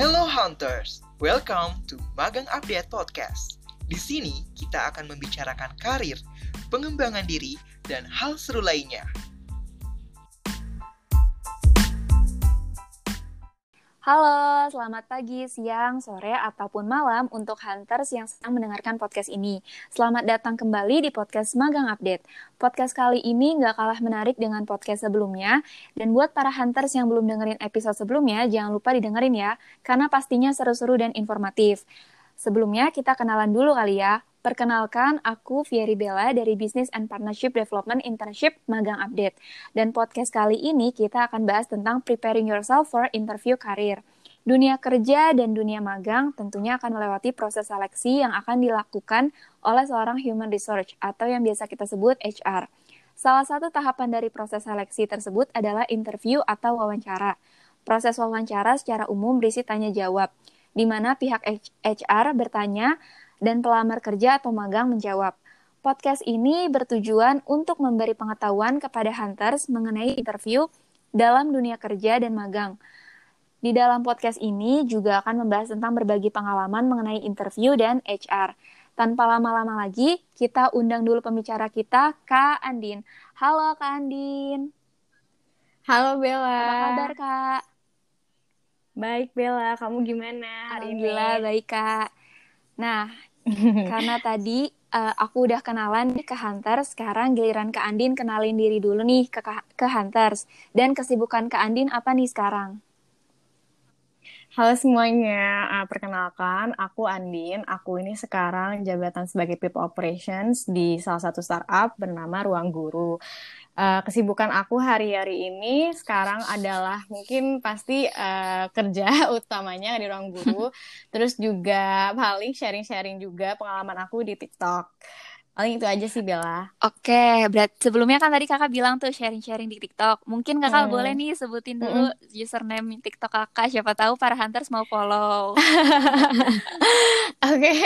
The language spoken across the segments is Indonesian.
Hello Hunters, welcome to Magang Update Podcast. Di sini kita akan membicarakan karir, pengembangan diri, dan hal seru lainnya. Halo, selamat pagi, siang, sore, ataupun malam untuk Hunters yang sedang mendengarkan podcast ini. Selamat datang kembali di podcast Magang Update. Podcast kali ini nggak kalah menarik dengan podcast sebelumnya, dan buat para Hunters yang belum dengerin episode sebelumnya, jangan lupa didengerin ya, karena pastinya seru-seru dan informatif. Sebelumnya, kita kenalan dulu kali ya. Perkenalkan, aku Fieri Bella dari Business and Partnership Development Internship Magang Update. Dan podcast kali ini kita akan bahas tentang preparing yourself for interview career. Dunia kerja dan dunia magang tentunya akan melewati proses seleksi yang akan dilakukan oleh seorang human research atau yang biasa kita sebut HR. Salah satu tahapan dari proses seleksi tersebut adalah interview atau wawancara. Proses wawancara secara umum berisi tanya jawab, di mana pihak HR bertanya dan pelamar kerja atau magang menjawab. Podcast ini bertujuan untuk memberi pengetahuan kepada hunters mengenai interview dalam dunia kerja dan magang. Di dalam podcast ini juga akan membahas tentang berbagi pengalaman mengenai interview dan HR. Tanpa lama-lama lagi, kita undang dulu pembicara kita, Kak Andin. Halo Kak Andin. Halo Bella. Apa kabar Kak? Baik Bella, kamu gimana hari ini? Alhamdulillah baik Kak. Nah, karena tadi uh, aku udah kenalan ke Hunters, sekarang giliran ke Andin kenalin diri dulu nih ke ke Hunters. Dan kesibukan ke Andin apa nih sekarang? Halo semuanya, uh, perkenalkan aku Andin. Aku ini sekarang jabatan sebagai People Operations di salah satu startup bernama Ruang Guru uh, kesibukan aku hari-hari ini sekarang adalah mungkin pasti uh, kerja utamanya di ruang guru, terus juga paling sharing-sharing juga pengalaman aku di TikTok. Paling itu aja sih Bella. Oke, berarti sebelumnya kan tadi kakak bilang tuh sharing-sharing di TikTok. Mungkin kakak hmm. boleh nih sebutin dulu hmm. username TikTok kakak. Siapa tahu para hunters mau follow. Oke,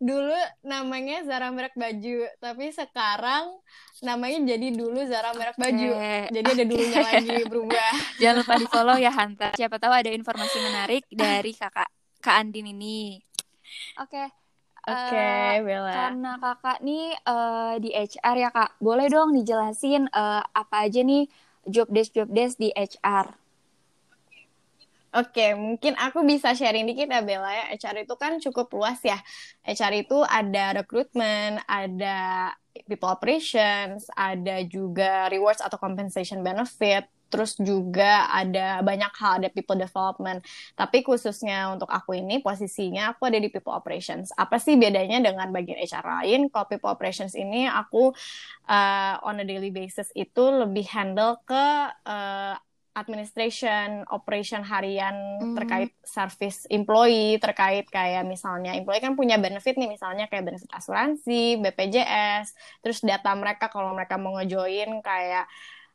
dulu namanya Zara merek baju, tapi sekarang namanya jadi dulu Zara merek baju. Okay. Jadi ada dulunya lagi berubah. Jangan lupa di follow ya Hunter. Siapa tahu ada informasi menarik dari kakak Kak Andin ini. Oke. Okay. Oke, okay, uh, Bella. Karena kakak nih uh, di HR ya kak, boleh dong dijelasin uh, apa aja nih job desk job desk di HR. Oke, okay, mungkin aku bisa sharing dikit ya Bella ya. HR itu kan cukup luas ya. HR itu ada recruitment, ada people operations, ada juga rewards atau compensation benefit, terus juga ada banyak hal ada people development. Tapi khususnya untuk aku ini posisinya aku ada di people operations. Apa sih bedanya dengan bagian HR lain? Kalau people operations ini aku uh, on a daily basis itu lebih handle ke uh, administration, operation harian mm. terkait service employee, terkait kayak misalnya employee kan punya benefit nih misalnya kayak benefit asuransi, BPJS, terus data mereka kalau mereka mau ngejoin kayak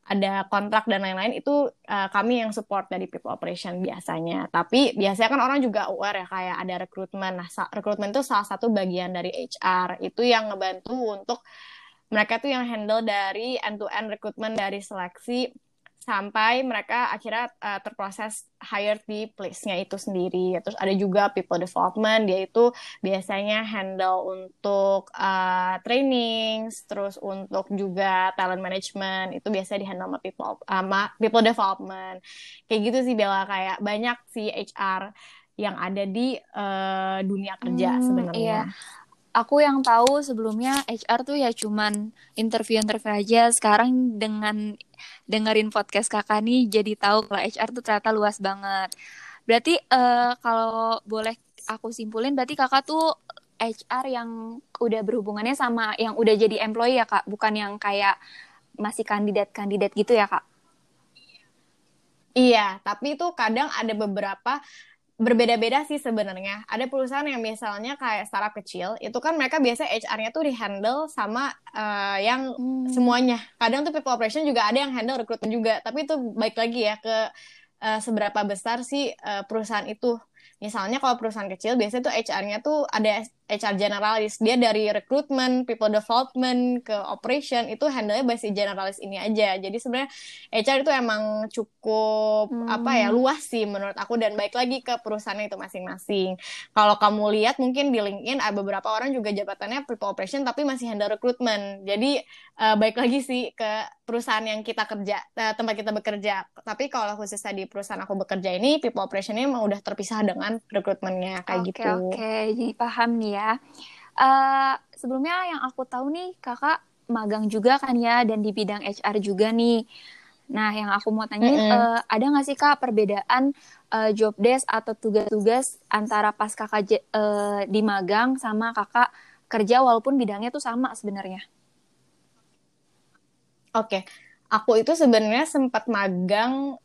ada kontrak dan lain-lain itu uh, kami yang support dari people operation biasanya. Tapi biasanya kan orang juga aware ya kayak ada rekrutmen. Nah, rekrutmen itu salah satu bagian dari HR. Itu yang ngebantu untuk mereka tuh yang handle dari end to end rekrutmen dari seleksi sampai mereka akhirnya uh, terproses hire di place-nya itu sendiri. Terus ada juga people development, dia itu biasanya handle untuk uh, training, terus untuk juga talent management, itu biasanya di handle sama people, sama people development. Kayak gitu sih Bella, kayak banyak sih HR yang ada di uh, dunia kerja hmm, sebenarnya. Iya aku yang tahu sebelumnya HR tuh ya cuman interview-interview aja. Sekarang dengan dengerin podcast kakak nih jadi tahu kalau HR tuh ternyata luas banget. Berarti uh, kalau boleh aku simpulin berarti kakak tuh HR yang udah berhubungannya sama yang udah jadi employee ya kak, bukan yang kayak masih kandidat-kandidat gitu ya kak? Iya, tapi itu kadang ada beberapa berbeda-beda sih sebenarnya. Ada perusahaan yang misalnya kayak startup kecil, itu kan mereka biasa HR-nya tuh di-handle sama uh, yang hmm. semuanya. Kadang tuh people operation juga ada yang handle rekrutmen juga, tapi itu baik lagi ya ke uh, seberapa besar sih uh, perusahaan itu. Misalnya kalau perusahaan kecil biasanya tuh HR-nya tuh ada HR generalis. Dia dari recruitment, people development ke operation itu handle-nya si generalis ini aja. Jadi sebenarnya HR itu emang cukup hmm. apa ya luas sih menurut aku dan baik lagi ke perusahaan itu masing-masing. Kalau kamu lihat mungkin di LinkedIn ada beberapa orang juga jabatannya people operation tapi masih handle recruitment. Jadi uh, baik lagi sih ke perusahaan yang kita kerja uh, tempat kita bekerja. Tapi kalau khususnya di perusahaan aku bekerja ini people operation ini emang udah terpisah dengan recruitmentnya kayak okay, gitu. Oke oke, jadi paham nih ya. Uh, sebelumnya yang aku tahu nih kakak magang juga kan ya dan di bidang HR juga nih. Nah yang aku mau tanya mm -hmm. uh, ada nggak sih kak perbedaan uh, job desk atau tugas-tugas antara pas kakak uh, di magang sama kakak kerja walaupun bidangnya tuh sama sebenarnya? Oke, okay. aku itu sebenarnya sempat magang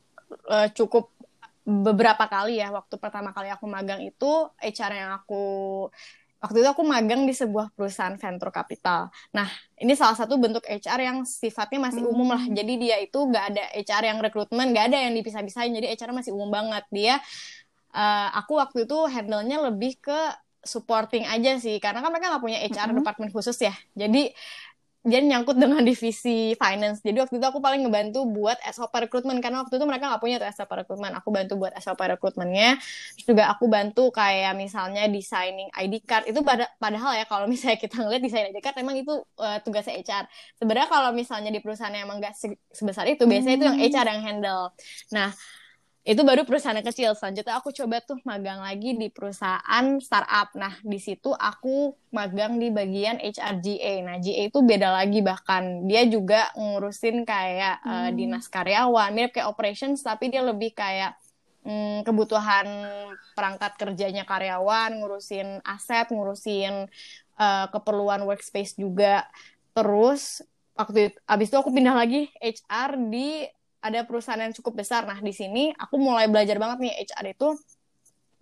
uh, cukup beberapa kali ya waktu pertama kali aku magang itu HR yang aku waktu itu aku magang di sebuah perusahaan venture capital. Nah, ini salah satu bentuk HR yang sifatnya masih umum lah. Hmm. Jadi dia itu nggak ada HR yang rekrutmen, nggak ada yang dipisah-pisahin. Jadi HR masih umum banget. Dia, uh, aku waktu itu handle-nya lebih ke supporting aja sih. Karena kan mereka nggak punya HR -hmm. departemen khusus ya. Jadi dia nyangkut dengan divisi finance. Jadi waktu itu aku paling ngebantu buat SOP rekrutmen karena waktu itu mereka nggak punya tuh SOP rekrutmen. Aku bantu buat SOP rekrutmennya. Terus juga aku bantu kayak misalnya designing ID card. Itu pada, padahal ya kalau misalnya kita ngeliat desain ID card emang itu uh, tugasnya HR. Sebenarnya kalau misalnya di perusahaan emang nggak sebesar itu, biasanya itu yang. HR yang handle. Nah, itu baru perusahaan kecil. Selanjutnya aku coba tuh magang lagi di perusahaan startup. Nah, di situ aku magang di bagian HRGA. Nah, GA itu beda lagi bahkan dia juga ngurusin kayak eh, hmm. uh, dinas karyawan, mirip kayak operations tapi dia lebih kayak hmm, kebutuhan perangkat kerjanya karyawan, ngurusin aset, ngurusin uh, keperluan workspace juga. Terus waktu itu, abis itu aku pindah lagi HR di ada perusahaan yang cukup besar. Nah, di sini aku mulai belajar banget nih HR itu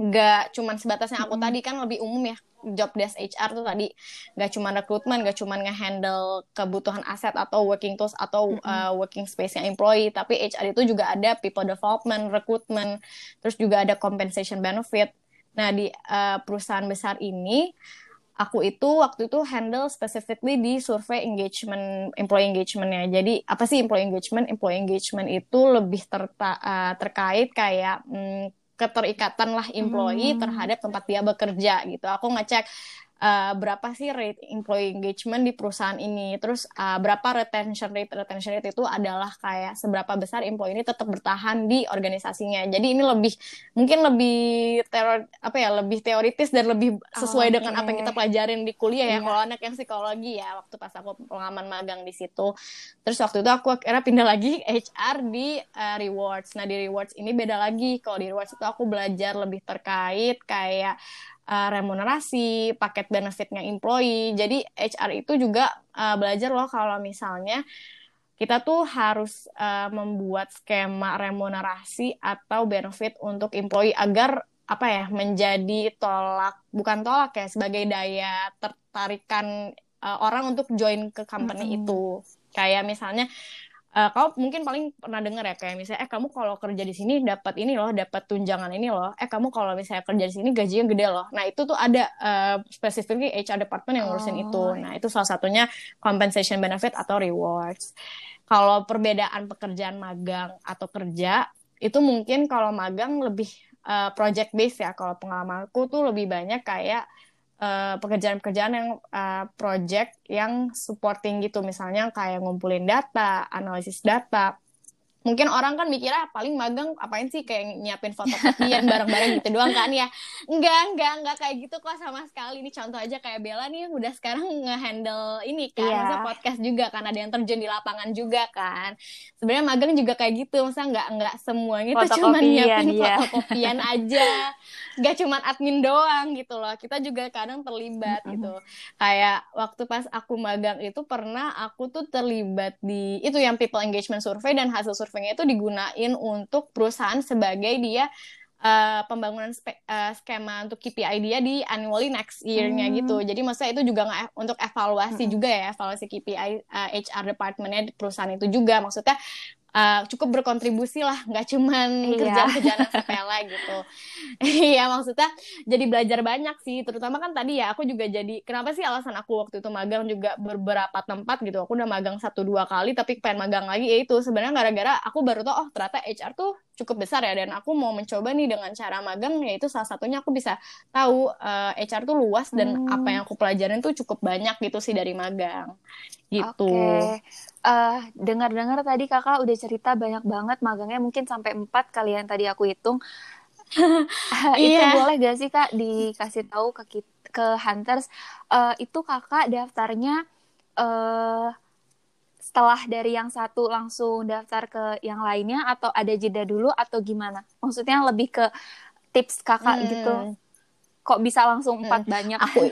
nggak cuman sebatas yang aku mm. tadi kan lebih umum ya job desk HR tuh tadi nggak cuma rekrutmen nggak cuma ngehandle kebutuhan aset atau working tools atau mm -hmm. uh, working space yang employee tapi HR itu juga ada people development recruitment terus juga ada compensation benefit nah di uh, perusahaan besar ini aku itu waktu itu handle specifically di survei engagement employee engagementnya. Jadi apa sih employee engagement? Employee engagement itu lebih terta, uh, terkait kayak mm, keterikatan lah employee hmm. terhadap tempat dia bekerja gitu. Aku ngecek uh, berapa sih rate employee engagement di perusahaan ini? Terus uh, berapa retention rate? Retention rate itu adalah kayak seberapa besar employee ini tetap bertahan di organisasinya. Jadi ini lebih mungkin lebih teror apa ya lebih teoritis dan lebih sesuai oh, dengan apa yang kita pelajarin di kuliah ya. Yeah. kalau anak yang psikologi ya waktu pas aku pengalaman magang di situ. Terus waktu itu aku akhirnya pindah lagi HR di uh, rewards. Nah di rewards ini beda lagi. Kalau di rewards itu aku belajar lebih terkait kayak uh, remunerasi, paket benefitnya employee. Jadi HR itu juga uh, belajar loh kalau misalnya kita tuh harus uh, membuat skema remunerasi atau benefit untuk employee agar apa ya menjadi tolak bukan tolak ya sebagai daya tertarikan uh, orang untuk join ke company mm -hmm. itu kayak misalnya uh, kau mungkin paling pernah dengar ya kayak misalnya eh kamu kalau kerja di sini dapat ini loh dapat tunjangan ini loh. Eh kamu kalau misalnya kerja di sini gajinya gede loh. Nah itu tuh ada uh, specifically HR department yang ngurusin oh. itu nah itu salah satunya compensation benefit atau rewards. Kalau perbedaan pekerjaan magang atau kerja itu mungkin kalau magang lebih uh, project based ya. Kalau pengalamanku tuh lebih banyak kayak Eh, pekerjaan-pekerjaan uh, yang uh, project yang supporting gitu. Misalnya kayak ngumpulin data, analisis data, mungkin orang kan mikirnya paling magang apain sih kayak nyiapin fotokopian bareng-bareng gitu doang kan ya enggak enggak enggak kayak gitu kok sama sekali ini contoh aja kayak Bella nih udah sekarang ngehandle ini kan yeah. masa podcast juga kan ada yang terjun di lapangan juga kan sebenarnya magang juga kayak gitu masa enggak enggak semuanya itu cuma nyiapin yeah. fotokopian aja enggak cuma admin doang gitu loh kita juga kadang terlibat mm -hmm. gitu kayak waktu pas aku magang itu pernah aku tuh terlibat di itu yang people engagement survey dan hasil survey surveinya itu digunain untuk perusahaan sebagai dia uh, pembangunan uh, skema untuk KPI dia di annually next year-nya hmm. gitu. Jadi maksudnya itu juga nggak untuk evaluasi hmm. juga ya, evaluasi KPI uh, HR departmentnya di perusahaan itu juga. Maksudnya uh, cukup berkontribusi lah nggak cuman Iya. kerjaan-kerjaan sepele gitu iya maksudnya jadi belajar banyak sih terutama kan tadi ya aku juga jadi kenapa sih alasan aku waktu itu magang juga beberapa tempat gitu aku udah magang satu dua kali tapi pengen magang lagi ya itu sebenarnya gara-gara aku baru tau oh ternyata HR tuh cukup besar ya dan aku mau mencoba nih dengan cara magang yaitu salah satunya aku bisa tahu uh, HR tuh luas dan Hmm. apa yang aku pelajarin tuh cukup banyak gitu sih dari magang gitu Oke. Eh, dengar-dengar tadi kakak udah cerita banyak banget magangnya mungkin sampai empat kali yang tadi aku hitung. itu Iya. boleh gak sih kak dikasih tahu ke ke Hunters eh, itu kakak daftarnya eh setelah dari yang satu langsung daftar ke yang lainnya atau ada jeda dulu atau gimana? Maksudnya lebih ke tips kakak Hmm. gitu. Kok bisa langsung empat banyak? aku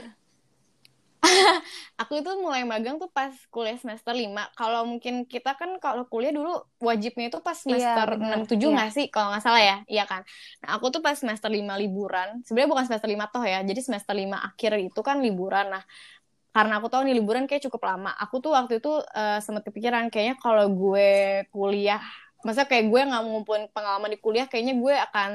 aku itu mulai magang tuh pas kuliah semester 5 kalau mungkin kita kan kalau kuliah dulu wajibnya itu pas semester Iya, benar. 6 7 Iya. nggak sih? Kalau nggak salah ya. Iya kan? Nah aku tuh pas semester 5 liburan. Sebenarnya bukan semester 5 toh ya. Jadi semester 5 akhir itu kan liburan. Nah karena aku tahu nih liburan kayak cukup lama aku tuh waktu itu eh, sempat kepikiran kayaknya kalau gue kuliah masa kayak gue nggak mau ngumpulin pengalaman di kuliah kayaknya gue akan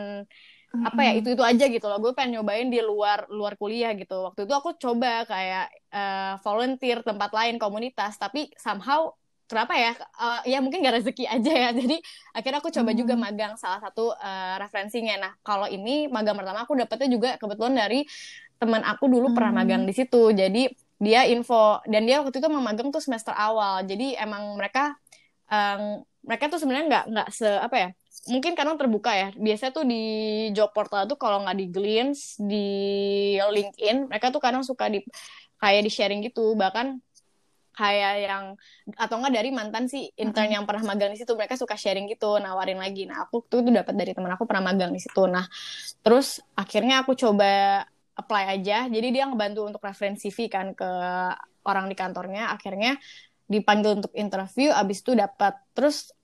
apa ya itu itu aja gitu loh. Gue pengen nyobain di luar luar kuliah gitu. Waktu itu aku coba kayak eh, volunteer tempat lain komunitas. Tapi somehow kenapa ya Eh, ya mungkin gak rezeki aja ya. Jadi akhirnya aku coba juga Hmm. magang salah satu eh, referensinya. Nah kalau ini magang pertama aku dapetnya juga kebetulan dari teman aku dulu pernah Hmm. magang di situ. Jadi dia info dan dia waktu itu memagang tuh semester awal. Jadi emang mereka em, mereka tuh sebenarnya nggak nggak se apa ya mungkin karena terbuka ya. Biasanya tuh di job portal tuh kalau nggak di Glints di LinkedIn mereka tuh kadang suka di kayak di sharing gitu. Bahkan kayak yang atau enggak dari mantan sih intern yang pernah magang di situ mereka suka sharing gitu nawarin lagi. Nah aku tuh, tuh dapat dari teman aku pernah magang di situ. Nah terus akhirnya aku coba apply aja. Jadi dia ngebantu untuk referensi CV kan ke orang di kantornya. Akhirnya dipanggil untuk interview abis itu dapat. Terus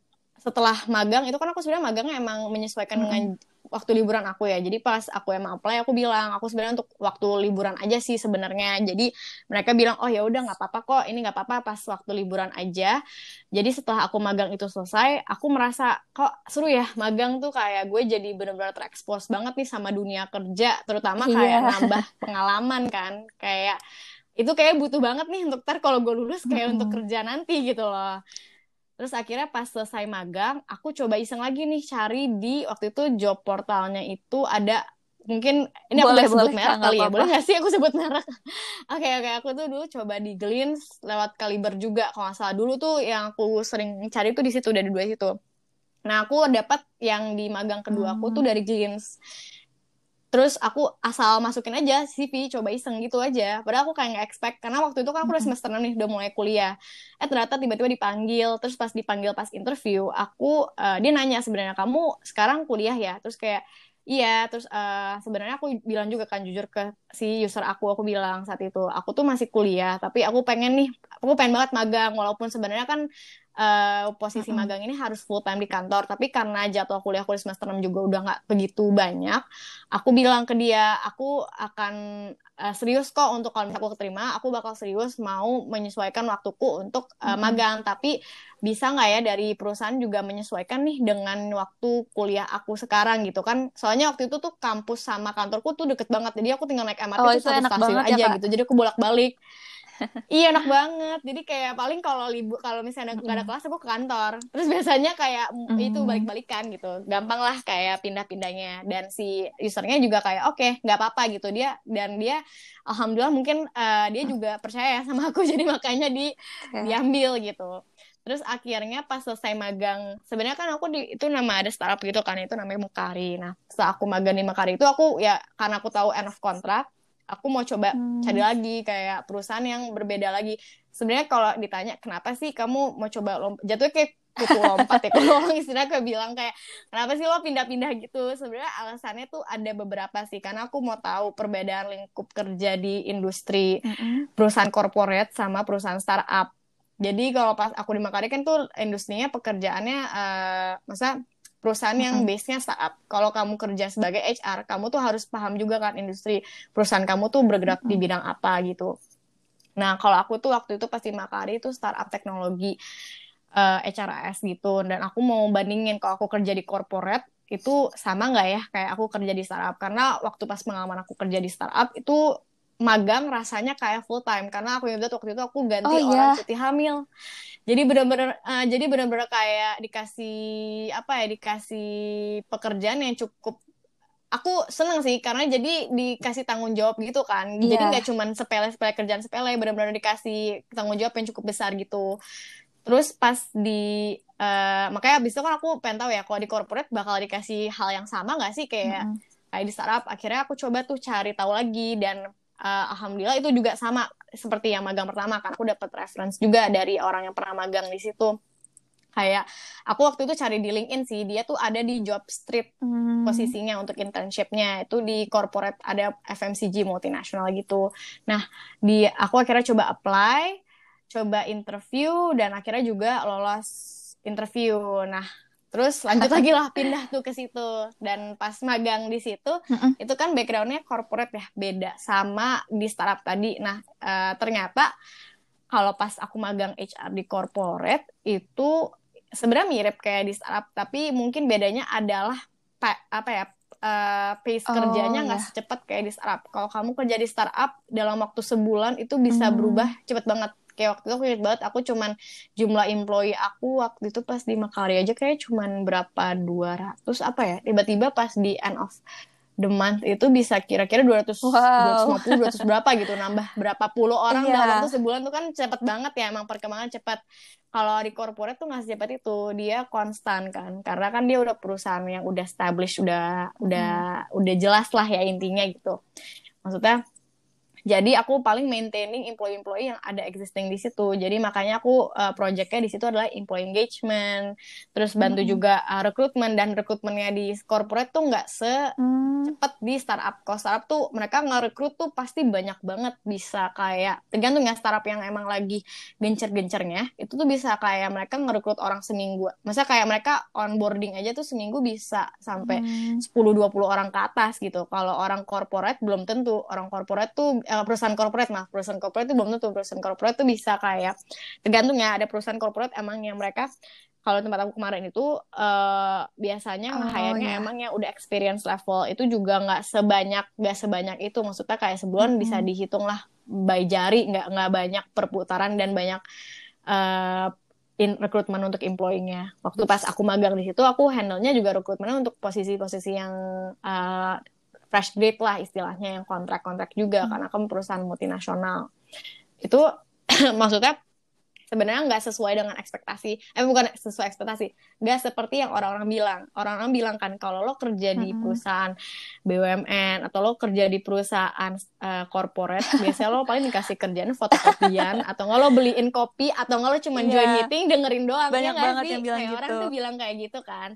setelah magang itu kan aku sebenarnya magangnya emang menyesuaikan Mm-mm. dengan waktu liburan aku ya. Jadi pas aku emang apply aku bilang aku sebenarnya untuk waktu liburan aja sih sebenarnya. Jadi mereka bilang oh ya udah nggak apa-apa kok. Ini nggak apa-apa pas waktu liburan aja. Jadi setelah aku magang itu selesai aku merasa kok seru ya magang tuh. Kayak gue jadi benar-benar terekspos banget nih sama dunia kerja terutama kayak Iya. nambah pengalaman kan. Kayak itu kayak butuh banget nih untuk ntar kalau gue lulus kayak Mm-mm. untuk kerja nanti gitu loh Terus akhirnya pas selesai magang, aku coba iseng lagi nih cari di waktu itu job portalnya itu ada mungkin ini aku Boleh, boleh sebut boleh, merek Kak, nggak kali ya, boleh nggak sih aku sebut merek? Oke oke, aku tuh dulu coba di Glints lewat Kaliber juga kalau nggak salah dulu tuh yang aku sering cari tuh di situ dari dua situ. Nah aku dapat yang di magang kedua aku tuh Hmm. dari Glints. Terus aku asal masukin aja CV, coba iseng gitu aja. Padahal aku kayak nggak expect, karena waktu itu kan aku udah semester 6 nih, udah mulai kuliah. Eh ternyata tiba-tiba dipanggil, terus pas dipanggil pas interview, aku eh, dia nanya sebenarnya kamu sekarang kuliah ya? Terus kayak iya, terus eh, sebenarnya aku bilang juga kan jujur ke si user aku, aku bilang saat itu, aku tuh masih kuliah, tapi aku pengen nih, aku pengen banget magang, walaupun sebenarnya kan eh, posisi magang ini harus full time di kantor, tapi karena jadwal kuliah aku di semester 6 juga udah nggak begitu banyak, aku bilang ke dia, aku akan eh, serius kok untuk kalau misalnya aku keterima, aku bakal serius mau menyesuaikan waktuku untuk Mm-mm. magang. Tapi bisa nggak ya dari perusahaan juga menyesuaikan nih dengan waktu kuliah aku sekarang gitu kan? Soalnya waktu itu tuh kampus sama kantorku tuh deket banget, jadi aku tinggal naik MRT Oh, tuh itu satu stasiun ya, aja Kak? gitu. Jadi aku bolak-balik. Iya enak banget. Jadi kayak paling kalau libur kalau misalnya nggak ada Mm-mm. kelas aku ke kantor. Terus biasanya kayak mm, itu Hmm. balik-balikan gitu. Gampang lah kayak pindah-pindahnya. Dan si usernya juga kayak oke nggak apa-apa gitu dia dan dia alhamdulillah mungkin eh, dia juga percaya ya sama aku jadi makanya di Oke. diambil gitu. Terus akhirnya pas selesai magang, sebenarnya kan aku di itu nama ada startup gitu kan itu namanya Mekari. Nah, setelah aku magang di Mekari itu aku ya karena aku tahu end of contract, aku mau coba Hmm. cari lagi kayak perusahaan yang berbeda lagi. Sebenarnya kalau ditanya kenapa sih kamu mau coba lompat, jatuhnya kayak kutu lompat ya. Kalau orang istilahnya kayak bilang kayak kenapa sih lo pindah-pindah gitu? Sebenarnya alasannya tuh ada beberapa sih. Karena aku mau tahu perbedaan lingkup kerja di industri Mm-mm. perusahaan corporate sama perusahaan startup. Jadi kalau pas aku di Makari kan tuh industrinya pekerjaannya, eh masa perusahaan yang base-nya startup. Kalau kamu kerja sebagai HR, kamu tuh harus paham juga kan industri perusahaan kamu tuh bergerak di bidang apa gitu. Nah, kalau aku tuh waktu itu pas di Makari itu startup teknologi. uh, HRS gitu dan aku mau bandingin kalau aku kerja di corporate itu sama nggak ya kayak aku kerja di startup karena waktu pas pengalaman aku kerja di startup itu magang rasanya kayak full time karena aku ingat waktu itu aku ganti oh, orang yeah. cuti hamil jadi benar-benar uh, jadi benar-benar kayak dikasih apa ya dikasih pekerjaan yang cukup aku seneng sih karena jadi dikasih tanggung jawab gitu kan yeah. jadi nggak cuman sepele sepele kerjaan sepele benar-benar dikasih tanggung jawab yang cukup besar gitu terus pas di uh, makanya abis itu kan aku pengen tahu ya kalau di corporate bakal dikasih hal yang sama nggak sih kayak mm -hmm. kayak di startup akhirnya aku coba tuh cari tahu lagi dan uh, alhamdulillah itu juga sama seperti yang magang pertama kan aku dapat reference juga dari orang yang pernah magang di situ. Kayak aku waktu itu cari di LinkedIn sih. Dia tuh ada di job street hmm. posisinya untuk internshipnya. Itu di corporate ada FMCG multinasional gitu. Nah di aku akhirnya coba apply coba interview dan akhirnya juga lolos interview. Nah, terus lanjut lagi lah pindah tuh ke situ dan pas magang di situ mm-hmm. itu kan backgroundnya corporate ya beda sama di startup tadi. Nah, uh, ternyata kalau pas aku magang HR di corporate itu sebenarnya mirip kayak di startup tapi mungkin bedanya adalah apa ya uh, pace oh, kerjanya nggak yeah. secepat kayak di startup. Kalau kamu kerja di startup dalam waktu sebulan itu bisa mm. berubah cepet banget kayak waktu itu aku ingat banget aku cuman jumlah employee aku waktu itu pas di Makarya aja kayak cuman berapa 200 apa ya tiba-tiba pas di end of the month itu bisa kira-kira 200 wow. 250 200 berapa gitu nambah berapa puluh orang yeah. dalam waktu sebulan tuh kan cepet banget ya emang perkembangan cepat kalau di corporate tuh nggak secepat itu dia konstan kan karena kan dia udah perusahaan yang udah established udah hmm. udah udah jelas lah ya intinya gitu maksudnya jadi aku paling maintaining employee-employee yang ada existing di situ. Jadi makanya aku uh, projectnya di situ adalah employee engagement, terus bantu hmm. juga uh, rekrutmen dan rekrutmennya di corporate tuh nggak secepat hmm. di startup. Kalau startup tuh mereka ngerekrut tuh pasti banyak banget bisa kayak tergantung ya startup yang emang lagi gencer-gencernya itu tuh bisa kayak mereka ngerekrut orang seminggu. Masa kayak mereka onboarding aja tuh seminggu bisa sampai hmm. 10-20 orang ke atas gitu. Kalau orang corporate belum tentu. Orang corporate tuh uh, perusahaan corporate nah perusahaan corporate itu belum tentu perusahaan corporate itu bisa kayak tergantung ya ada perusahaan corporate emang yang mereka kalau tempat aku kemarin itu uh, biasanya oh, hire-nya yeah. emang yang udah experience level itu juga nggak sebanyak nggak sebanyak itu maksudnya kayak sebulan mm-hmm. bisa dihitung lah by jari nggak nggak banyak perputaran dan banyak uh, in rekrutmen untuk employee-nya. Waktu pas aku magang di situ, aku handle-nya juga rekrutmennya untuk posisi-posisi yang uh, fresh grade lah istilahnya yang kontrak-kontrak juga hmm. karena kan perusahaan multinasional itu maksudnya sebenarnya nggak sesuai dengan ekspektasi eh bukan sesuai ekspektasi nggak seperti yang orang-orang bilang orang-orang bilang kan kalau lo kerja di hmm. perusahaan BUMN atau lo kerja di perusahaan uh, corporate biasanya lo paling dikasih kerjaan fotokopian atau nggak lo beliin kopi atau nggak lo cuma yeah. join meeting dengerin doang banyak ya banget sih? yang bilang kayak gitu orang tuh bilang kayak gitu kan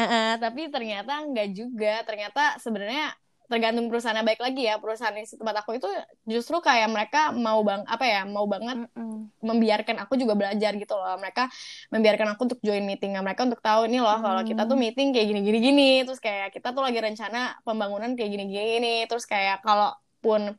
Uh, tapi ternyata enggak juga. Ternyata sebenarnya tergantung perusahaannya baik lagi ya perusahaan di tempat aku itu justru kayak mereka mau bang apa ya mau banget mm -mm. membiarkan aku juga belajar gitu loh mereka membiarkan aku untuk join meeting mereka untuk tahu ini loh mm. kalau kita tuh meeting kayak gini gini gini terus kayak kita tuh lagi rencana pembangunan kayak gini gini terus kayak kalaupun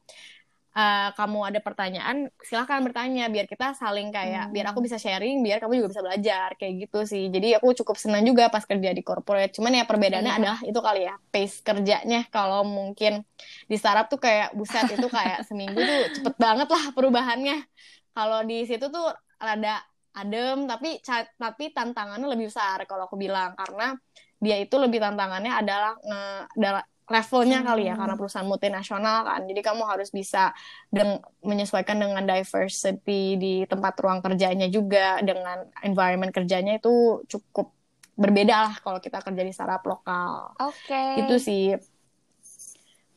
uh, kamu ada pertanyaan silahkan bertanya biar kita saling kayak hmm. biar aku bisa sharing biar kamu juga bisa belajar kayak gitu sih. Jadi aku cukup senang juga pas kerja di corporate. Cuman ya perbedaannya hmm. adalah itu kali ya pace kerjanya. Kalau mungkin di startup tuh kayak buset itu kayak seminggu tuh cepet banget lah perubahannya. Kalau di situ tuh rada adem tapi tapi tantangannya lebih besar kalau aku bilang. Karena dia itu lebih tantangannya adalah nge, adalah levelnya hmm. kali ya karena perusahaan multinasional kan jadi kamu harus bisa deng menyesuaikan dengan diversity di tempat ruang kerjanya juga dengan environment kerjanya itu cukup berbeda lah kalau kita kerja di startup lokal oke okay. itu sih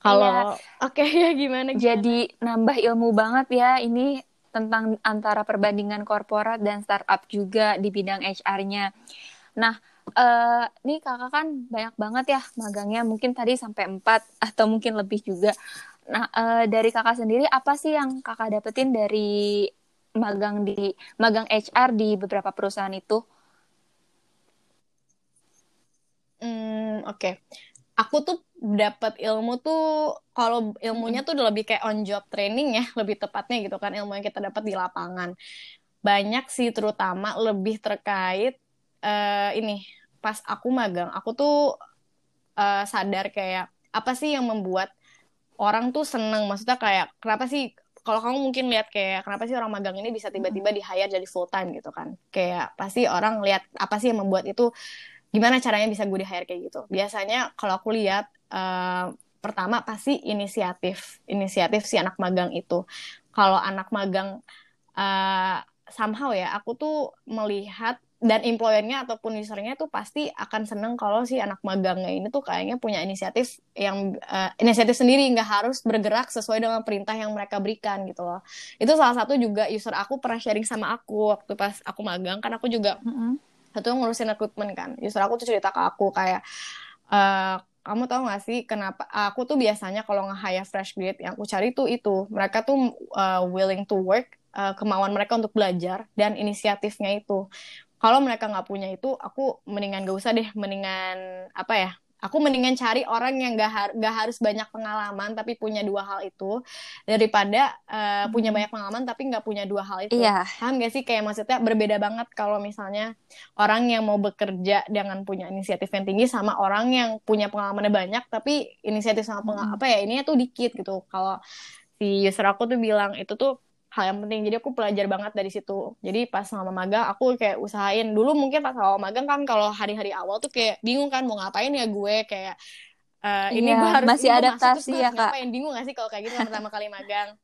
kalau ya. oke okay, ya gimana, gimana jadi nambah ilmu banget ya ini tentang antara perbandingan korporat dan startup juga di bidang HR-nya nah uh, nih kakak kan banyak banget ya magangnya mungkin tadi sampai empat atau mungkin lebih juga. Nah uh, dari kakak sendiri apa sih yang kakak dapetin dari magang di magang HR di beberapa perusahaan itu? Hmm oke. Okay. Aku tuh dapat ilmu tuh kalau ilmunya tuh udah lebih kayak on job training ya lebih tepatnya gitu kan ilmu yang kita dapat di lapangan banyak sih terutama lebih terkait uh, ini pas aku magang aku tuh uh, sadar kayak apa sih yang membuat orang tuh seneng? Maksudnya kayak kenapa sih kalau kamu mungkin lihat kayak kenapa sih orang magang ini bisa tiba-tiba di hire jadi full time gitu kan? Kayak pasti orang lihat apa sih yang membuat itu gimana caranya bisa gue di hire kayak gitu? Biasanya kalau aku lihat uh, pertama pasti inisiatif inisiatif si anak magang itu. Kalau anak magang uh, somehow ya aku tuh melihat dan employernya ataupun usernya tuh pasti akan seneng kalau si anak magangnya ini tuh kayaknya punya inisiatif yang uh, inisiatif sendiri. Nggak harus bergerak sesuai dengan perintah yang mereka berikan gitu loh. Itu salah satu juga user aku pernah sharing sama aku waktu pas aku magang. Kan aku juga mm -hmm. satu ngurusin recruitment kan. User aku tuh cerita ke aku kayak uh, kamu tahu gak sih kenapa aku tuh biasanya kalau nge-hire fresh grade yang aku cari tuh itu mereka tuh uh, willing to work uh, kemauan mereka untuk belajar dan inisiatifnya itu kalau mereka nggak punya itu aku mendingan gak usah deh mendingan apa ya aku mendingan cari orang yang gak, har gak harus banyak pengalaman tapi punya dua hal itu daripada uh, punya hmm. banyak pengalaman tapi nggak punya dua hal itu iya. paham gak sih kayak maksudnya berbeda banget kalau misalnya orang yang mau bekerja dengan punya inisiatif yang tinggi sama orang yang punya pengalamannya banyak tapi inisiatif sama hmm. apa ya ini tuh dikit gitu kalau si user aku tuh bilang itu tuh hal yang penting. Jadi aku belajar banget dari situ. Jadi pas sama magang aku kayak usahain. Dulu mungkin pas awal magang kan kalau hari-hari awal tuh kayak bingung kan mau ngapain ya gue? Kayak uh, ini iya, gue harus masih adaptasi masuk, ya kak. ngapain? Bingung gak sih kalau kayak gitu pertama kali magang?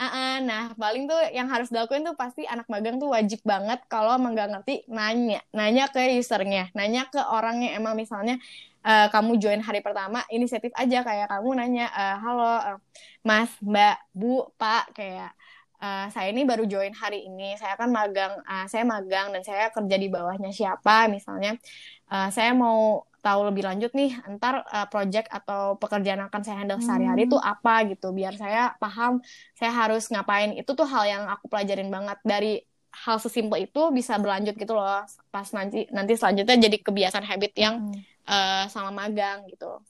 Uh, uh, nah paling tuh yang harus dilakuin tuh pasti anak magang tuh wajib banget kalau emang gak ngerti nanya. Nanya ke usernya nanya ke orang yang emang misalnya uh, kamu join hari pertama inisiatif aja. Kayak kamu nanya uh, halo uh, mas mbak bu pak kayak uh, saya ini baru join hari ini, saya akan magang, uh, saya magang dan saya kerja di bawahnya siapa, misalnya uh, saya mau tahu lebih lanjut nih, ntar uh, project atau pekerjaan akan saya handle sehari-hari itu hmm. apa gitu, biar saya paham saya harus ngapain. Itu tuh hal yang aku pelajarin banget dari hal sesimpel itu bisa berlanjut gitu loh, pas nanti nanti selanjutnya jadi kebiasaan habit yang hmm. uh, sama magang gitu.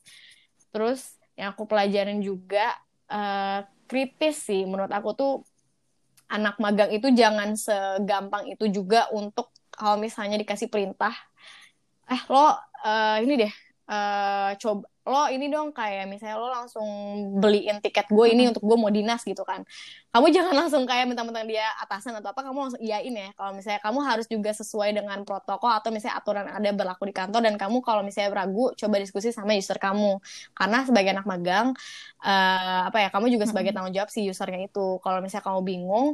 Terus yang aku pelajarin juga uh, kritis sih menurut aku tuh anak magang itu jangan segampang itu juga untuk kalau misalnya dikasih perintah eh lo uh, ini deh uh, coba lo ini dong kayak misalnya lo langsung beliin tiket gue ini untuk gue mau dinas gitu kan. Kamu jangan langsung kayak mentang-mentang dia atasan atau apa kamu langsung iyain ya. Kalau misalnya kamu harus juga sesuai dengan protokol atau misalnya aturan yang ada berlaku di kantor dan kamu kalau misalnya ragu coba diskusi sama user kamu. Karena sebagai anak magang uh, apa ya kamu juga sebagai tanggung jawab si usernya itu. Kalau misalnya kamu bingung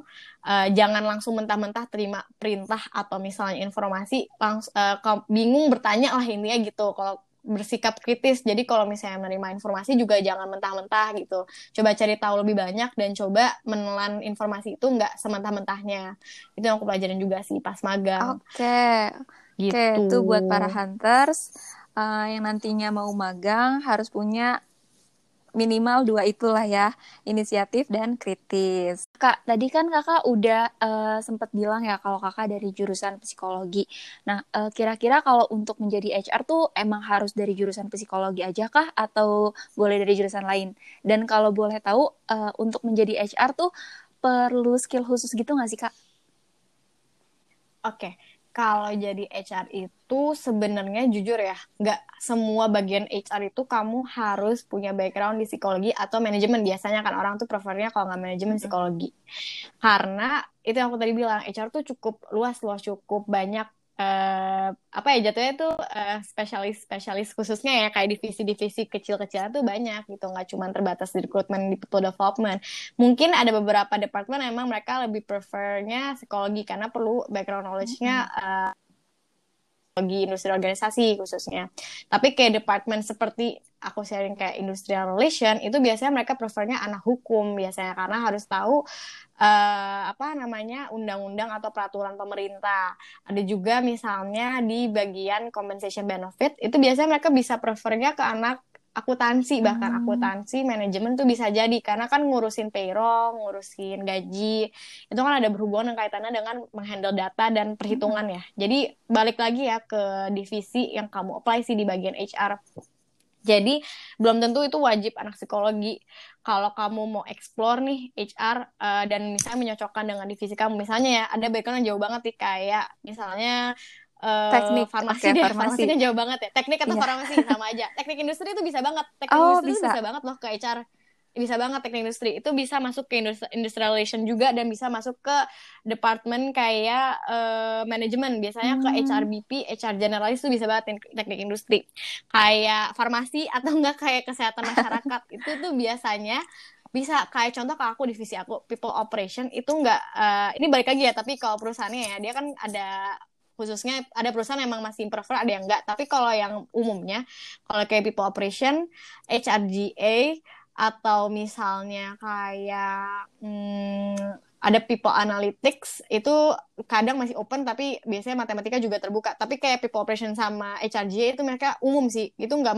uh, jangan langsung mentah-mentah terima perintah atau misalnya informasi langsung uh, bingung bertanya lah intinya gitu. Kalau bersikap kritis. Jadi kalau misalnya menerima informasi juga jangan mentah-mentah gitu. Coba cari tahu lebih banyak dan coba menelan informasi itu nggak sementah-mentahnya. Itu yang aku pelajarin juga sih pas magang. Oke. Okay. Gitu. Oke, okay, itu buat para hunters uh, yang nantinya mau magang harus punya minimal dua itulah ya, inisiatif dan kritis. Kak, tadi kan kakak udah uh, sempat bilang ya kalau kakak dari jurusan psikologi. Nah, uh, kira-kira kalau untuk menjadi HR tuh emang harus dari jurusan psikologi aja kah atau boleh dari jurusan lain? Dan kalau boleh tahu uh, untuk menjadi HR tuh perlu skill khusus gitu nggak sih kak? Oke, okay kalau jadi HR itu sebenarnya jujur ya, nggak semua bagian HR itu kamu harus punya background di psikologi atau manajemen. Biasanya kan orang tuh prefernya kalau nggak manajemen psikologi. Karena itu yang aku tadi bilang, HR tuh cukup luas loh, cukup banyak uh, apa ya jatuhnya tuh uh, spesialis spesialis khususnya ya kayak divisi-divisi kecil-kecilan tuh banyak gitu. Nggak cuma terbatas di recruitment di people development. Mungkin ada beberapa departemen emang mereka lebih prefernya psikologi karena perlu background knowledge-nya uh, bagi industri organisasi khususnya. Tapi kayak departemen seperti aku sharing kayak industrial relation itu biasanya mereka prefernya anak hukum biasanya karena harus tahu uh, apa namanya undang-undang atau peraturan pemerintah. Ada juga misalnya di bagian compensation benefit itu biasanya mereka bisa prefernya ke anak akuntansi bahkan hmm. akuntansi manajemen tuh bisa jadi karena kan ngurusin payroll, ngurusin gaji itu kan ada berhubungan dengan kaitannya dengan menghandle data dan perhitungan hmm. ya. Jadi balik lagi ya ke divisi yang kamu apply sih di bagian HR Jadi belum tentu itu wajib anak psikologi. Kalau kamu mau explore nih HR uh, dan misalnya menyocokkan dengan divisi kamu, misalnya ya ada background yang jauh banget nih kayak misalnya uh, teknik farmasi okay, deh, farmasi. farmasi kan jauh banget ya. Teknik atau Iya. farmasi sama aja. Teknik industri itu bisa banget. Teknik Oh, industri bisa. bisa banget loh ke HR. Bisa banget teknik industri. Itu bisa masuk ke industri, industrial relation juga dan bisa masuk ke departemen kayak eh, manajemen. Biasanya ke Hmm. HRBP, HR generalis itu bisa banget tek- teknik industri. Kayak farmasi atau enggak kayak kesehatan masyarakat. itu tuh biasanya bisa kayak contoh ke aku divisi aku people operation itu enggak eh, ini balik lagi ya tapi kalau perusahaannya ya dia kan ada khususnya ada perusahaan yang emang masih prefer ada yang enggak. Tapi kalau yang umumnya kalau kayak people operation HRGA atau misalnya kayak hmm, ada people analytics itu kadang masih open tapi biasanya matematika juga terbuka. Tapi kayak people operation sama HRGA itu mereka umum sih. Itu nggak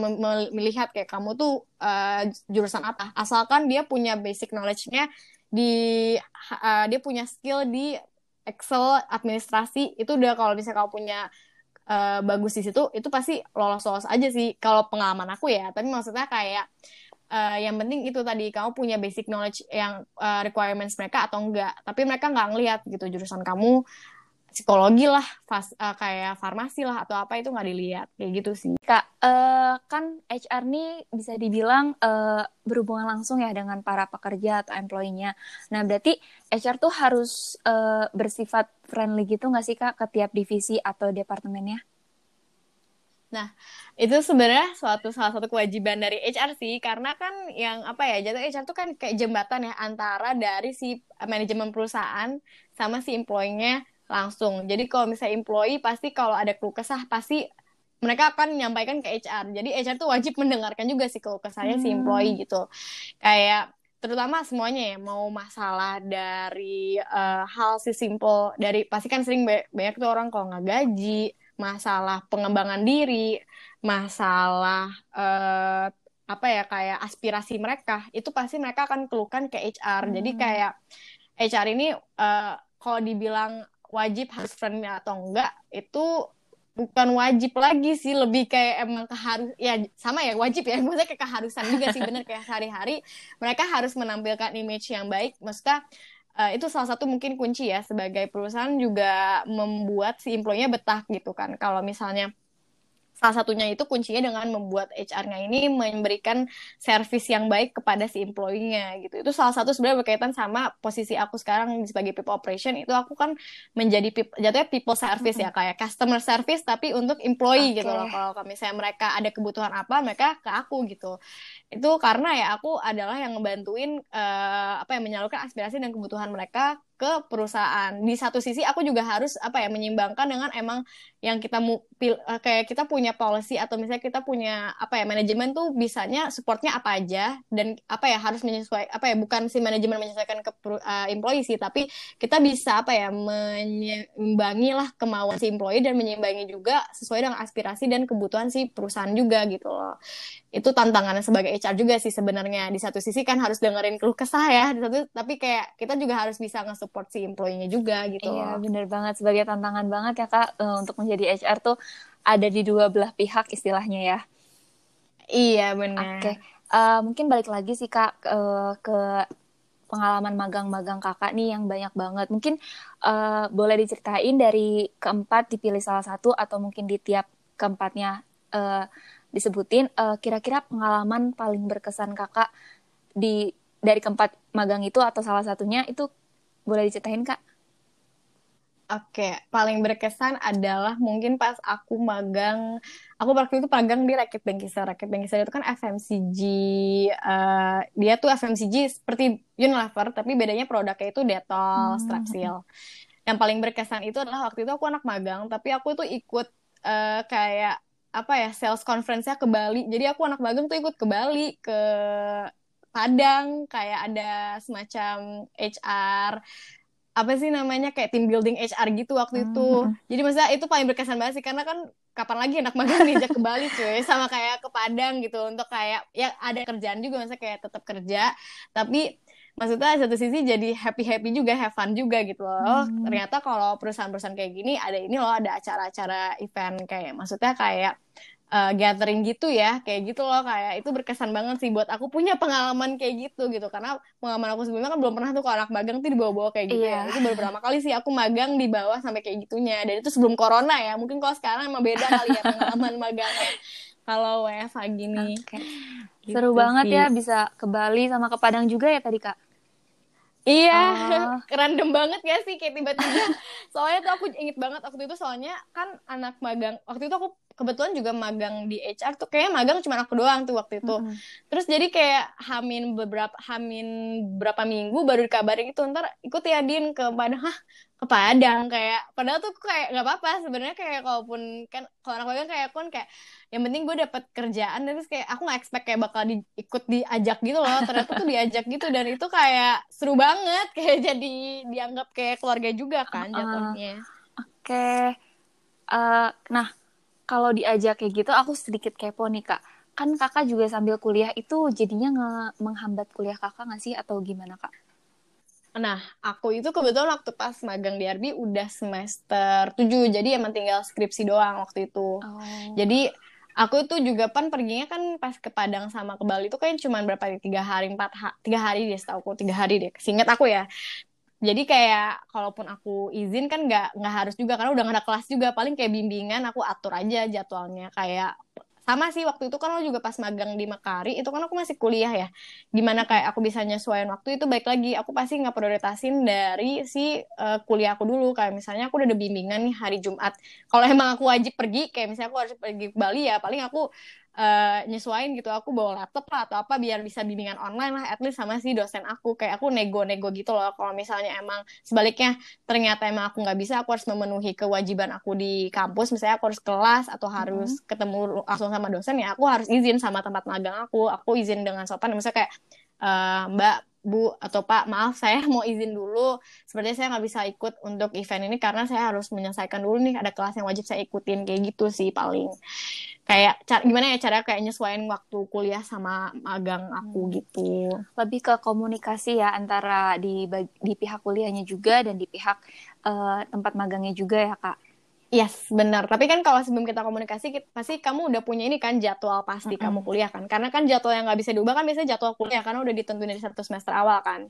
melihat kayak kamu tuh uh, jurusan apa. Asalkan dia punya basic knowledge-nya di uh, dia punya skill di Excel administrasi itu udah kalau misalnya kamu punya uh, bagus di situ itu pasti lolos-lolos aja sih. Kalau pengalaman aku ya tapi maksudnya kayak uh, yang penting itu tadi kamu punya basic knowledge yang uh, requirements mereka atau enggak. Tapi mereka nggak ngelihat gitu jurusan kamu psikologi lah fas, uh, kayak farmasi lah atau apa itu nggak dilihat kayak gitu sih Kak, eh, kan HR nih bisa dibilang eh, berhubungan langsung ya dengan para pekerja atau employee-nya. Nah, berarti HR tuh harus eh, bersifat friendly gitu nggak sih Kak ke tiap divisi atau departemennya? itu sebenarnya suatu salah satu kewajiban dari HR sih karena kan yang apa ya jatuh HR tuh kan kayak jembatan ya antara dari si manajemen perusahaan sama si employee-nya langsung jadi kalau misalnya employee pasti kalau ada keluh kesah pasti mereka akan menyampaikan ke HR jadi HR tuh wajib mendengarkan juga sih keluh kesahnya si Hmm. employee gitu kayak terutama semuanya ya mau masalah dari eh, hal si simple dari pasti kan sering ba- banyak tuh orang kalau nggak gaji masalah pengembangan diri masalah eh, apa ya kayak aspirasi mereka itu pasti mereka akan keluhkan ke HR jadi Hmm. kayak HR ini eh, kalau dibilang wajib harus friendly atau enggak itu bukan wajib lagi sih. Lebih kayak emang keharus ya sama ya wajib ya. Maksudnya kayak keharusan juga sih bener. Kayak sehari-hari mereka harus menampilkan image yang baik. Maksudnya eh, itu salah satu mungkin kunci ya sebagai perusahaan juga membuat si employee-nya betah gitu kan. Kalau misalnya salah satunya itu kuncinya dengan membuat HR-nya ini memberikan servis yang baik kepada si employee-nya gitu. Itu salah satu sebenarnya berkaitan sama posisi aku sekarang sebagai people operation itu aku kan menjadi peop- jatuhnya people service ya kayak customer service tapi untuk employee Oke. gitu loh. Kalau misalnya mereka ada kebutuhan apa mereka ke aku gitu. Itu karena ya aku adalah yang ngebantuin eh, apa ya menyalurkan aspirasi dan kebutuhan mereka ke perusahaan. Di satu sisi aku juga harus apa ya menyeimbangkan dengan emang yang kita mu pil- eh, kayak kita punya policy atau misalnya kita punya apa ya manajemen tuh bisanya supportnya apa aja dan apa ya harus menyesuaikan apa ya bukan si manajemen menyesuaikan ke eh, employee sih tapi kita bisa apa ya menyeimbangi lah kemauan si employee dan menyeimbangi juga sesuai dengan aspirasi dan kebutuhan si perusahaan juga gitu loh itu tantangannya sebagai HR juga sih sebenarnya di satu sisi kan harus dengerin keluh kesah ya di satu tapi kayak kita juga harus bisa nge-support si employee-nya juga gitu Iya, bener banget. Sebagai tantangan banget ya Kak eh, untuk menjadi HR tuh ada di dua belah pihak istilahnya ya. Iya benar. Oke, Eh, mungkin balik lagi sih Kak eh, ke pengalaman magang-magang Kakak nih yang banyak banget. Mungkin eh, boleh diceritain dari keempat dipilih salah satu atau mungkin di tiap keempatnya eh, disebutin eh, kira-kira pengalaman paling berkesan Kakak di dari keempat magang itu atau salah satunya itu boleh diceritain Kak? Oke, paling berkesan adalah mungkin pas aku magang, aku waktu itu magang di Rakit Bengkisel. Rakit Bengkisel itu kan FMCG, eh, dia tuh FMCG seperti Unilever, tapi bedanya produknya itu Hmm. Dettol, Strepsil. Yang paling berkesan itu adalah waktu itu aku anak magang, tapi aku tuh ikut eh, kayak apa ya sales conference-nya ke Bali. Jadi aku anak magang tuh ikut ke Bali, ke Padang, kayak ada semacam HR apa sih namanya kayak team building HR gitu waktu itu. Hmm. Jadi maksudnya itu paling berkesan banget sih karena kan kapan lagi anak magang diajak ke Bali cuy sama kayak ke Padang gitu untuk kayak ya ada kerjaan juga maksudnya kayak tetap kerja tapi maksudnya satu sisi jadi happy happy juga have fun juga gitu loh Oh, Hmm. ternyata kalau perusahaan-perusahaan kayak gini ada ini loh ada acara-acara event kayak maksudnya kayak uh, gathering gitu ya kayak gitu loh kayak itu berkesan banget sih buat aku punya pengalaman kayak gitu gitu karena pengalaman aku sebelumnya kan belum pernah tuh kalau anak magang tuh dibawa-bawa kayak gitu yeah. ya itu baru pertama kali sih aku magang di bawah sampai kayak gitunya dan itu sebelum corona ya mungkin kalau sekarang emang beda kali ya pengalaman magangnya kalau WFH gini okay. gitu seru banget sih. ya bisa ke Bali sama ke Padang juga ya tadi kak Iya, uh. random banget ya sih kayak tiba-tiba. soalnya tuh aku inget banget waktu itu soalnya kan anak magang. Waktu itu aku kebetulan juga magang di HR tuh kayaknya magang cuma aku doang tuh waktu itu. Mm -hmm. Terus jadi kayak hamin beberapa hamin berapa minggu baru dikabarin itu ntar ikut ya Din ke Padang. Hah, ke Padang kayak padahal tuh kayak nggak apa-apa sebenarnya kayak kalaupun kan kalau anak magang kayak pun kayak yang penting gue dapet kerjaan terus kayak aku nggak expect kayak bakal di, ikut diajak gitu loh ternyata tuh diajak gitu dan itu kayak seru banget kayak jadi dianggap kayak keluarga juga kan jatuhnya. Uh, Oke, okay. uh, nah kalau diajak kayak gitu aku sedikit kepo nih kak kan kakak juga sambil kuliah itu jadinya nge menghambat kuliah kakak nggak sih atau gimana kak? Nah, aku itu kebetulan waktu pas magang di RB udah semester 7, jadi emang tinggal skripsi doang waktu itu. Oh. Jadi aku itu juga pan perginya kan pas ke Padang sama ke Bali itu kan cuma berapa tiga hari empat ha tiga hari deh setahu aku tiga hari deh singkat aku ya jadi kayak kalaupun aku izin kan nggak nggak harus juga karena udah gak ada kelas juga. Paling kayak bimbingan aku atur aja jadwalnya. Kayak sama sih waktu itu kan lo juga pas magang di Makari itu kan aku masih kuliah ya. Gimana kayak aku bisa nyesuaiin waktu itu baik lagi. Aku pasti nggak prioritasin dari si uh, kuliah aku dulu. Kayak misalnya aku udah ada bimbingan nih hari Jumat. Kalau emang aku wajib pergi kayak misalnya aku harus pergi ke Bali ya paling aku uh, nyesuain gitu aku bawa laptop lah atau apa biar bisa bimbingan online lah at least sama si dosen aku. Kayak aku nego-nego gitu loh kalau misalnya emang sebaliknya ternyata emang aku nggak bisa aku harus memenuhi kewajiban aku di kampus. Misalnya aku harus kelas atau harus mm -hmm. ketemu langsung sama dosen ya aku harus izin sama tempat magang aku. Aku izin dengan sopan. Misalnya kayak uh, mbak Bu atau Pak, maaf saya mau izin dulu. Sepertinya saya nggak bisa ikut untuk event ini karena saya harus menyelesaikan dulu nih ada kelas yang wajib saya ikutin kayak gitu sih paling. Kayak cara, gimana ya cara kayak nyesuaiin waktu kuliah sama magang aku hmm. gitu. Lebih ke komunikasi ya antara di di pihak kuliahnya juga dan di pihak uh, tempat magangnya juga ya kak. Yes, benar. Tapi kan kalau sebelum kita komunikasi, kita, pasti kamu udah punya ini kan jadwal pasti mm -hmm. kamu kuliah kan. Karena kan jadwal yang nggak bisa diubah kan biasanya jadwal kuliah karena udah ditentuin dari satu semester awal kan.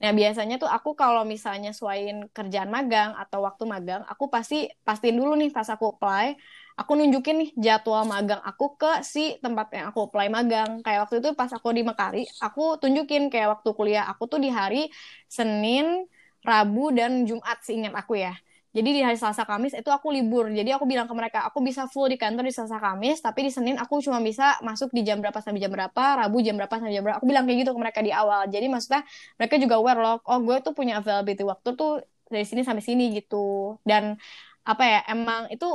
Nah biasanya tuh aku kalau misalnya suain kerjaan magang atau waktu magang, aku pasti pastiin dulu nih pas aku apply, aku nunjukin nih jadwal magang aku ke si tempat yang aku apply magang. Kayak waktu itu pas aku di Mekari, aku tunjukin kayak waktu kuliah aku tuh di hari Senin, Rabu, dan Jumat seingat aku ya jadi di hari Selasa Kamis itu aku libur. Jadi aku bilang ke mereka, aku bisa full di kantor di Selasa Kamis, tapi di Senin aku cuma bisa masuk di jam berapa sampai jam berapa, Rabu jam berapa sampai jam berapa. Aku bilang kayak gitu ke mereka di awal. Jadi maksudnya mereka juga aware loh, oh gue tuh punya availability waktu tuh dari sini sampai sini gitu. Dan apa ya, emang itu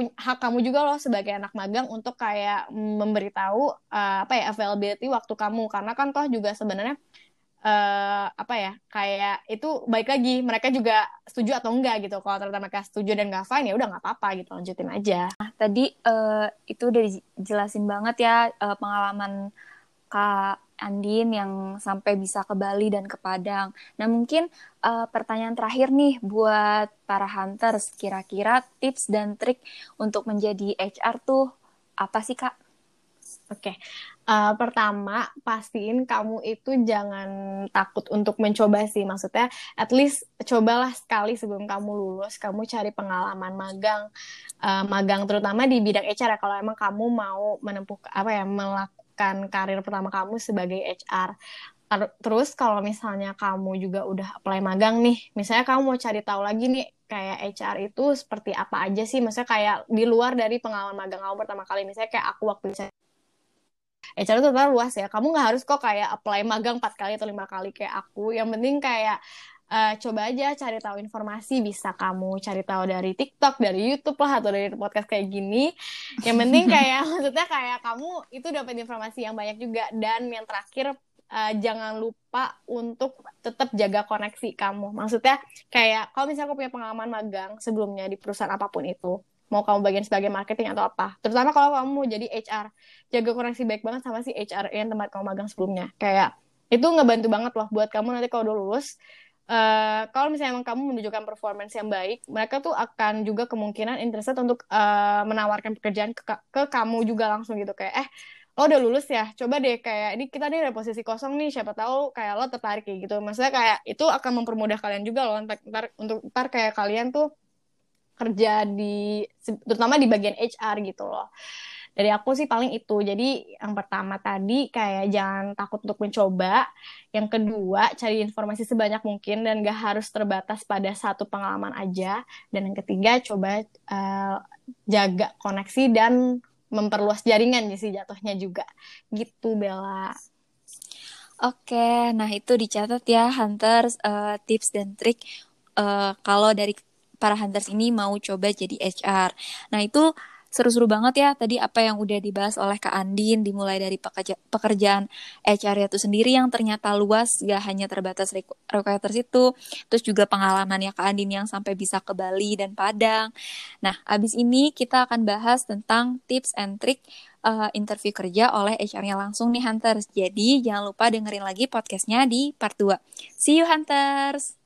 hak kamu juga loh sebagai anak magang untuk kayak memberitahu uh, apa ya availability waktu kamu karena kan toh juga sebenarnya uh, apa ya kayak itu baik lagi mereka juga setuju atau enggak gitu kalau ternyata mereka setuju dan nggak fine ya udah nggak apa-apa gitu lanjutin aja nah, tadi uh, itu udah dijelasin banget ya uh, pengalaman kak Andin yang sampai bisa ke Bali dan ke Padang. Nah mungkin uh, pertanyaan terakhir nih buat para hunters, kira-kira tips dan trik untuk menjadi HR tuh apa sih kak? Oke, okay. Uh, pertama pastiin kamu itu jangan takut untuk mencoba sih. Maksudnya, at least cobalah sekali sebelum kamu lulus, kamu cari pengalaman magang, uh, magang terutama di bidang HR ya. Kalau emang kamu mau menempuh apa ya, melakukan karir pertama kamu sebagai HR. Terus kalau misalnya kamu juga udah apply magang nih, misalnya kamu mau cari tahu lagi nih kayak HR itu seperti apa aja sih, maksudnya kayak di luar dari pengalaman magang kamu pertama kali, misalnya kayak aku waktu bisa HR itu terlalu luas ya. Kamu nggak harus kok kayak apply magang empat kali atau lima kali kayak aku. Yang penting kayak uh, coba aja cari tahu informasi. Bisa kamu cari tahu dari TikTok dari YouTube lah atau dari podcast kayak gini. Yang penting kayak maksudnya kayak kamu itu dapat informasi yang banyak juga. Dan yang terakhir uh, jangan lupa untuk tetap jaga koneksi kamu. Maksudnya kayak kalau misalnya aku punya pengalaman magang sebelumnya di perusahaan apa pun itu mau kamu bagian sebagai marketing atau apa. Terutama kalau kamu mau jadi HR jaga koneksi baik banget sama si HR yang tempat kamu magang sebelumnya. Kayak itu ngebantu banget loh buat kamu nanti kalau udah lulus. Uh, kalau misalnya emang kamu menunjukkan performance yang baik, mereka tuh akan juga kemungkinan interested untuk uh, menawarkan pekerjaan ke, ke kamu juga langsung gitu. Kayak eh lo udah lulus ya? Coba deh kayak ini kita nih ada posisi kosong nih siapa tahu kayak lo tertarik gitu. Maksudnya kayak itu akan mempermudah kalian juga loh ntar, ntar untuk ntar kayak kalian tuh kerja di terutama di bagian HR gitu loh. Dari aku sih paling itu. Jadi yang pertama tadi kayak jangan takut untuk mencoba. Yang kedua cari informasi sebanyak mungkin dan gak harus terbatas pada satu pengalaman aja. Dan yang ketiga coba uh, jaga koneksi dan memperluas jaringan sih jatuhnya juga. Gitu Bella. Oke, nah itu dicatat ya hunters uh, tips dan trik uh, kalau dari para hunters ini mau coba jadi HR. Nah itu seru-seru banget ya tadi apa yang udah dibahas oleh Kak Andin dimulai dari pekerja pekerjaan HR itu sendiri yang ternyata luas gak hanya terbatas recruiters itu terus juga pengalaman ya Kak Andin yang sampai bisa ke Bali dan Padang. Nah abis ini kita akan bahas tentang tips and trick uh, interview kerja oleh HR-nya langsung nih Hunters. Jadi jangan lupa dengerin lagi podcastnya di part 2 see you Hunters